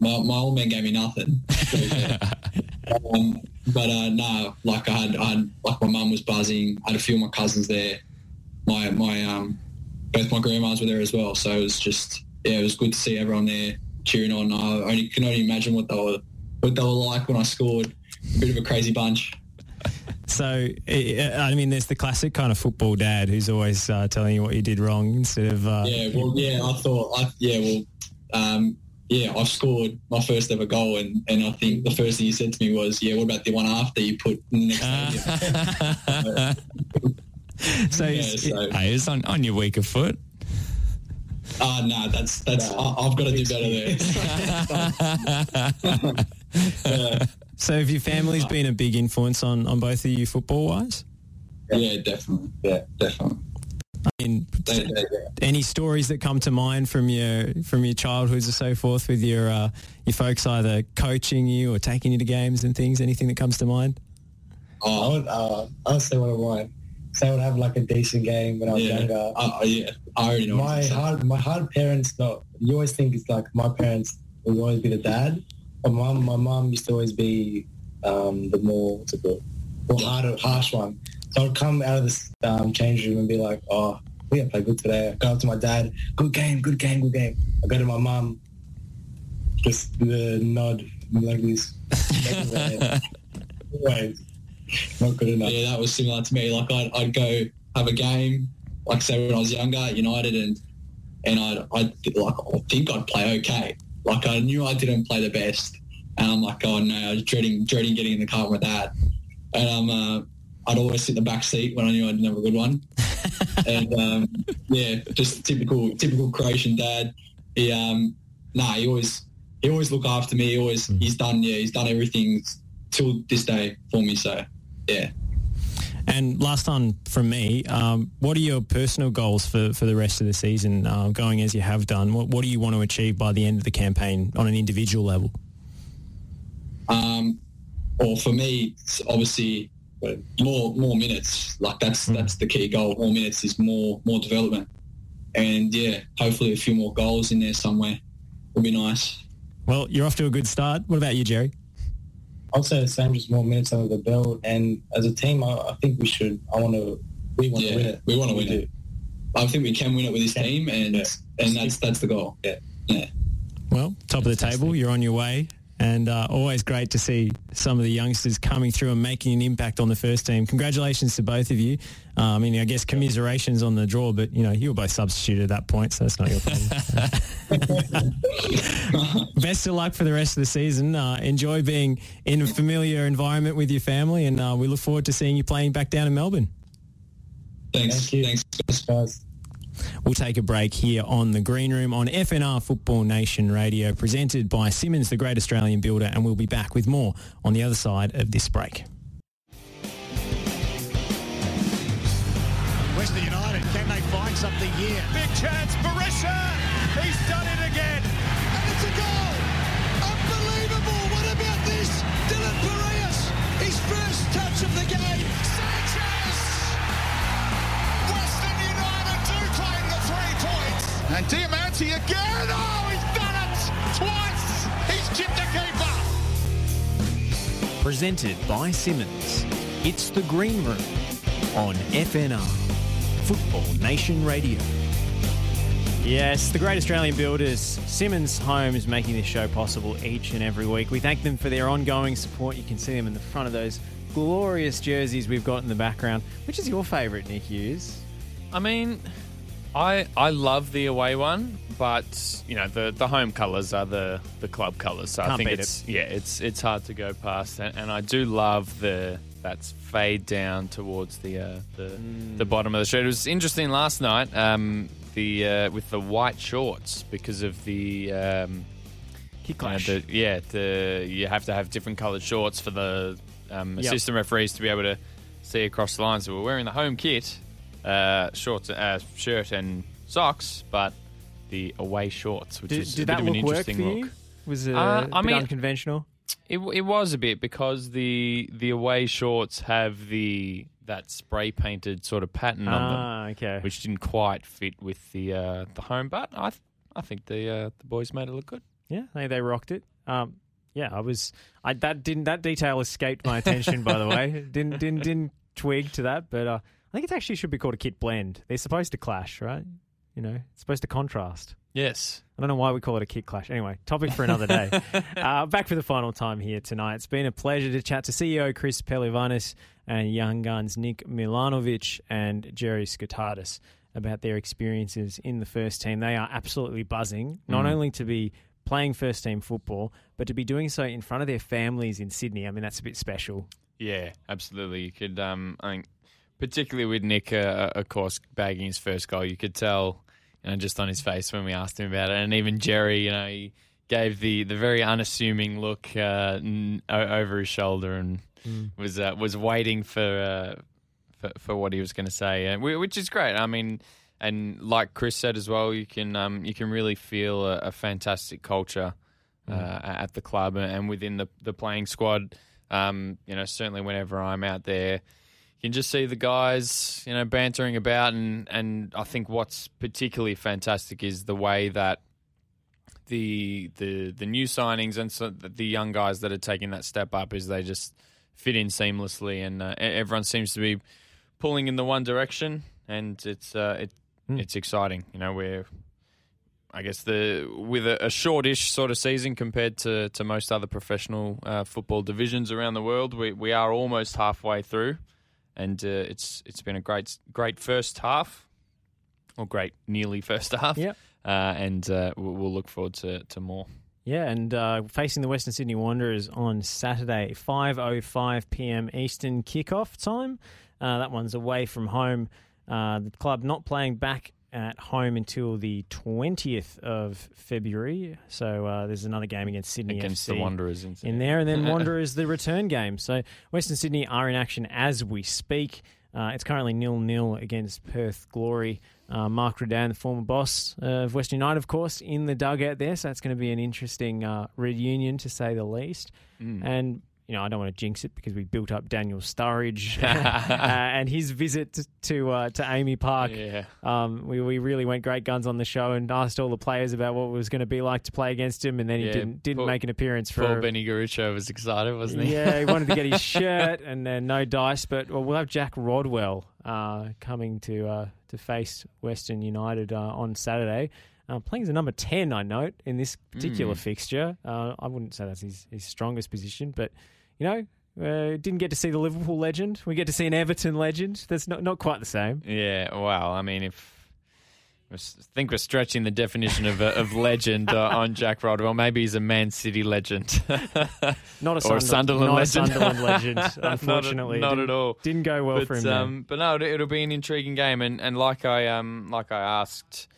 my, my old man gave me nothing. um, but uh, no, like I had, I had, like my mum was buzzing. I had a few of my cousins there. My my um, both my grandmas were there as well. So it was just yeah, it was good to see everyone there cheering on. I only can only imagine what they were what they were like when I scored. A bit of a crazy bunch. So, I I mean, there's the classic kind of football dad who's always uh, telling you what you did wrong instead of. Uh, Yeah, well, yeah, I thought, I, yeah, well, um, yeah, I scored my first ever goal, and, and I think the first thing he said to me was, "Yeah, what about the one after you put in the next stadium?" so, Yeah, he's- so, Hey, it's on, on your weaker foot. ah, no, that's that's I, I've got to do better there. yeah, so have your family's been a big influence on, on both of you football wise? yeah, definitely, yeah, definitely. I mean, They- they- any stories that come to mind from your from your childhoods or so forth with your uh, your folks either coaching you or taking you to games and things? Anything that comes to mind? I oh, would, uh, I would say one of mine. So I would have like a decent game when I was yeah, younger. uh, yeah, I already know. my hard, my hard parents. No, you always think it's like my parents will always be the dad. But mom, my mom used to always be um, the more what's it more harder, harsh one. So I'd come out of this um, change room and be like, "Oh, we gotta play good today." I go up to my dad, "Good game, good game, good game." I go to my mom, just the nod like this. Anyways, not good enough. Yeah, that was similar to me. Like I'd, I'd go have a game, like say when I was younger at United, and and I'd, I'd like I think I'd play okay. Like I knew I didn't play the best, and I'm like, oh no, I was dreading dreading getting in the car with that, and I'm uh, I'd always sit in the back seat when I knew I didn't have a good one, and um, yeah, just typical typical Croatian dad. He um, nah, he always he always look after me. He always he's done yeah he's done everything till this day for me. So yeah. And last one from me, um, what are your personal goals for, for the rest of the season, uh, going as you have done? What, what do you want to achieve by the end of the campaign on an individual level? Um, or for me, it's obviously more more minutes. Like that's hmm. that's the key goal. More minutes is more more development, and yeah, hopefully a few more goals in there somewhere would be nice. Well, you're off to a good start. What about you, Jerry? I'll say the same, just more minutes under the belt. And as a team, I, I think we should. I want to. We want to Yeah, win it. we want to win it. I think we can win it with this team, and Yeah. and that's that's the goal. Yeah. Yeah. Well, top of the table, you're on your way. And uh, always great to see some of the youngsters coming through and making an impact on the first team. Congratulations to both of you. Uh, I mean, I guess commiserations on the draw, but you know you were both substituted at that point, so that's not your problem. Best of luck for the rest of the season. Uh, enjoy being in a familiar environment with your family, and uh, we look forward to seeing you playing back down in Melbourne. Thanks. Thank you. Thanks. Guys. We'll take a break here on the Green Room on FNR Football Nation Radio, presented by Simonds, the Great Australian Builder, and we'll be back with more on the other side of this break. Western United, can they find something here? Big chance, Berisha! He's done it again! And it's a goal! Unbelievable! What about this? Dylan Pierias, his first touch of the game. And Diamanti again! Oh, he's done it! Twice! He's chipped the keeper! Presented by Simonds. It's the Green Room on FNR Football Nation Radio. Yes, the great Australian builders, Simonds Homes, making this show possible each and every week. We thank them for their ongoing support. You can see them in the front of those glorious jerseys we've got in the background. Which is your favourite, Nick Hughes? I mean, I I love the away one, but you know the the home colours are the the club colours. So I Can't think beat it's yeah, it's it's hard to go past, and, and I do love the that's fade down towards the uh, the the bottom of the shirt. It was interesting last night. Um, the uh, with the white shorts because of the um, Kick you know, clash. the- yeah, the you have to have different coloured shorts for the um, Yep. assistant referees to be able to see across the line. So we're wearing the home kit, uh, shorts, uh, shirt and socks, but the away shorts, which Did, is did a bit of an interesting look. you? Was it Uh, I mean- unconventional? It, it was a bit because the the away shorts have the that spray painted sort of pattern on them, Ah, okay. which didn't quite fit with the uh, the home. But I th- I think the uh, the boys made it look good. Yeah, they, they rocked it. Um, yeah, I was. I that didn't that detail escaped my attention. by the way, didn't didn't didn't twig to that. But uh, I think it actually should be called a kit blend. They're supposed to clash, right? You know, it's supposed to contrast. Yes. I don't know why we call it a kit clash. Anyway, topic for another day. uh, back for the final time here tonight. It's been a pleasure to chat to CEO Chris Pehlivanis and young guns Nick Milanovic and Jerry Skotadis about their experiences in the first team. They are absolutely buzzing, not Mm. only to be playing first team football, but to be doing so in front of their families in Sydney. I mean, that's a bit special. Yeah, absolutely. You could, um, I think, particularly with Nick, uh, of course, bagging his first goal, you could tell, you know, just on his face when we asked him about it, and even Jerry, you know, he gave the, the very unassuming look uh, n- over his shoulder and was uh, was waiting for, uh, for for what he was going to say, and whi- which is great. I mean. And like Chris said as well, you can um, you can really feel a, a fantastic culture uh, at the club and within the, the playing squad. Um, you know, certainly whenever I'm out there, you can just see the guys, you know, bantering about, and and I think what's particularly fantastic is the way that the the the new signings and so the young guys that are taking that step up is they just fit in seamlessly, and uh, everyone seems to be pulling in the one direction, and it's uh, it it's exciting. You know, we're I guess the with a, a shortish sort of season compared to, to most other professional uh, football divisions around the world, we we are almost halfway through, and uh, it's it's been a great great first half, or great nearly first half. Yep. Uh, and uh, we'll, we'll look forward to, to more. Yeah, and uh, facing the Western Sydney Wanderers on Saturday, 5.05 p.m. Eastern kickoff time. Uh, that one's away from home. Uh, the club not playing back at home until the 20th of February. So uh, there's another game against Sydney Against FC the Wanderers in in there, and then Wanderers the return game. So Western Sydney are in action as we speak. Uh, it's currently nil nil against Perth Glory. Uh, Mark Rudan, the former boss of Western United, of course, in the dugout there. So that's going to be an interesting uh, reunion to say the least. Mm. And you know, I don't want to jinx it because we built up Daniel Sturridge uh, and his visit to to, uh, to AAMI Park. Yeah. Um, we, we really went great guns on the show and asked all the players about what it was going to be like to play against him, and then he Yeah, didn't didn't poor- make an appearance for Poor Benny Garuccio was excited, wasn't he? yeah, he wanted to get his shirt and then no dice. But well, we'll have Jack Rodwell uh, coming to uh, to face Western United uh, on Saturday. Uh, playing as a number 10, I note, in this particular Mm. fixture. Uh, I wouldn't say that's his, his strongest position, but, you know, uh, didn't get to see the Liverpool legend. We get to see an Everton legend. That's not, not quite the same. Yeah, well, I mean, if I think we're stretching the definition of uh, of legend uh, on Jack Rodwell, maybe he's a Man City legend, Not a, or a Sunderland, not a legend. Sunderland legend, unfortunately. not, Didn't- at all. Didn't go well but, for him. um, but no, it, it'll be an intriguing game, and, and like I um like I asked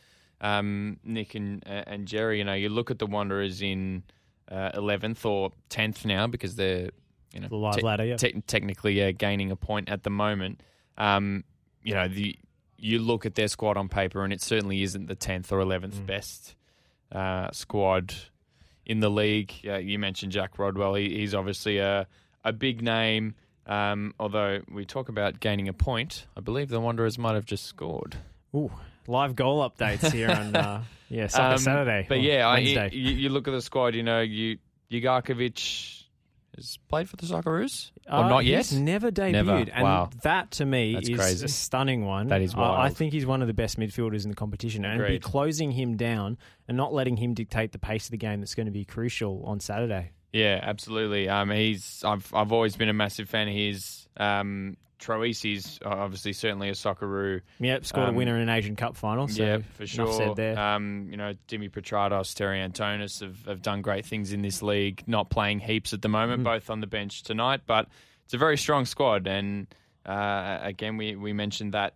um, Nick and uh, and Jerry, you know, you look at the Wanderers in uh, eleventh or tenth now because they're you know The live ladder, yeah. te- technically uh, gaining a point at the moment. Um, you know the you look at their squad on paper, and it certainly isn't the tenth or eleventh Mm. best uh, squad in the league. Uh, you mentioned Jack Rodwell; he, he's obviously a a big name. Um, although we talk about gaining a point, I believe the Wanderers might have just scored. Ooh, live goal updates here on uh, yeah Soccer Um, Saturday. But yeah, I, you, you look at the squad. You know, you Ugarkovic has played for the Socceroos, or Uh, not yet. He's never debuted, Never. and Wow. that to me That's is crazy. a stunning one. That is I- I, think he's one of the best midfielders in the competition, and be closing him down and not letting him dictate the pace of the game that's going to be crucial on Saturday. Yeah, absolutely. Um, he's I've I've always been a massive fan of his. Um, Troisi's obviously certainly a Socceroo. Yep, scored Um, a winner in an Asian Cup final. So yeah, for sure. said there. Um, you know, Dimi Petratos, Terry Antonis have, have done great things in this league. Not playing heaps at the moment, Mm. both on the bench tonight, but it's a very strong squad. And uh, again, we we mentioned that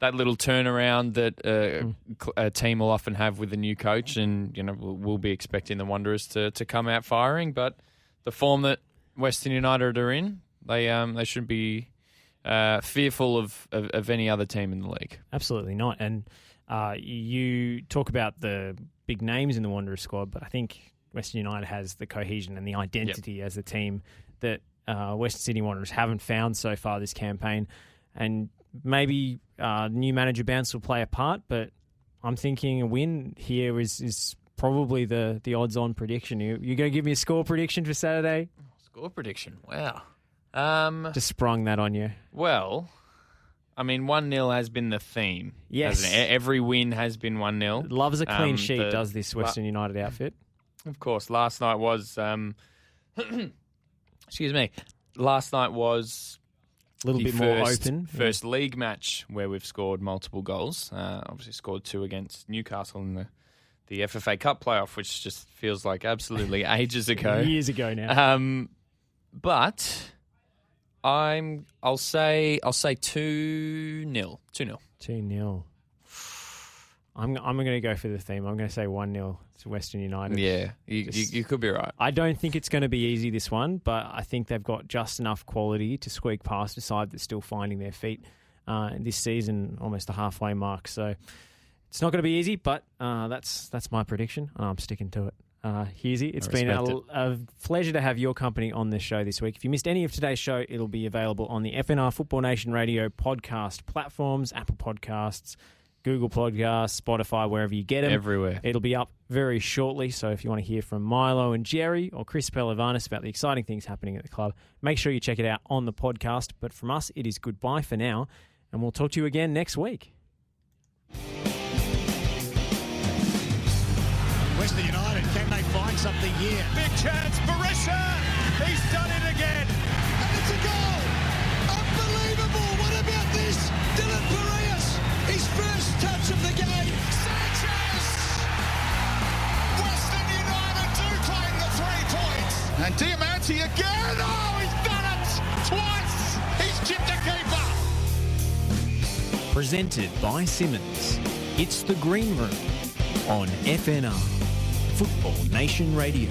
that little turnaround that uh, Mm. a team will often have with a new coach, and you know we'll, we'll be expecting the Wanderers to to come out firing. But the form that Western United are in, they um they should be. Uh, fearful of, of, of any other team in the league. Absolutely not. And uh, you talk about the big names in the Wanderers squad, but I think Western United has the cohesion and the identity as a team that uh, Western Sydney Wanderers haven't found so far this campaign. And maybe uh, new manager bounce will play a part, but I'm thinking a win here is is probably the the odds on prediction. You you going to give me a score prediction for Saturday? Score prediction. Wow. Um, Just sprung that on you. well, I mean, 1 0 has been the theme. Yes. hasn't it? E- Every win has been 1 0. Loves a clean Um, sheet, does this Western United outfit? Of course, last night was. Um, excuse me. Last night was. A little the bit more first- open. First league match where we've scored multiple goals. Uh, obviously, scored two against Newcastle in the, the FFA Cup playoff, which just feels like absolutely ages ago. Years ago now. Um, but I'm. I'll say. I'll say two 0 Two 0 Two 0 I'm I'm going to go for the theme. I'm going to say one 0 to Western United. Yeah, you, you, you could be right. I don't think it's going to be easy this one, but I think they've got just enough quality to squeak past a side that's still finding their feet uh, this season, almost the halfway mark. So it's not going to be easy, but uh, that's that's my prediction, and I'm sticking to it. Uh, Hughesy, it's I been a, respect a pleasure to have your company on this show this week. If you missed any of today's show, it'll be available on the FNR Football Nation Radio podcast platforms, Apple Podcasts, Google Podcasts, Spotify, wherever you get them. Everywhere. It'll be up very shortly. So if you want to hear from Milo and Jerry or Chris Pehlivanis about the exciting things happening at the club, make sure you check it out on the podcast. But from us, it is goodbye for now, and we'll talk to you again next week. Western United, can they find something here? Big chance, Berisha! He's done it again! And it's a goal! Unbelievable! What about this? Dylan Pierias, his first touch of the game. Sanchez! Western United do claim the three points. And Diamanti again. Oh, he's done it twice. He's chipped a keeper. Presented by Simonds. It's the Green Room on FNR, Football Nation Radio.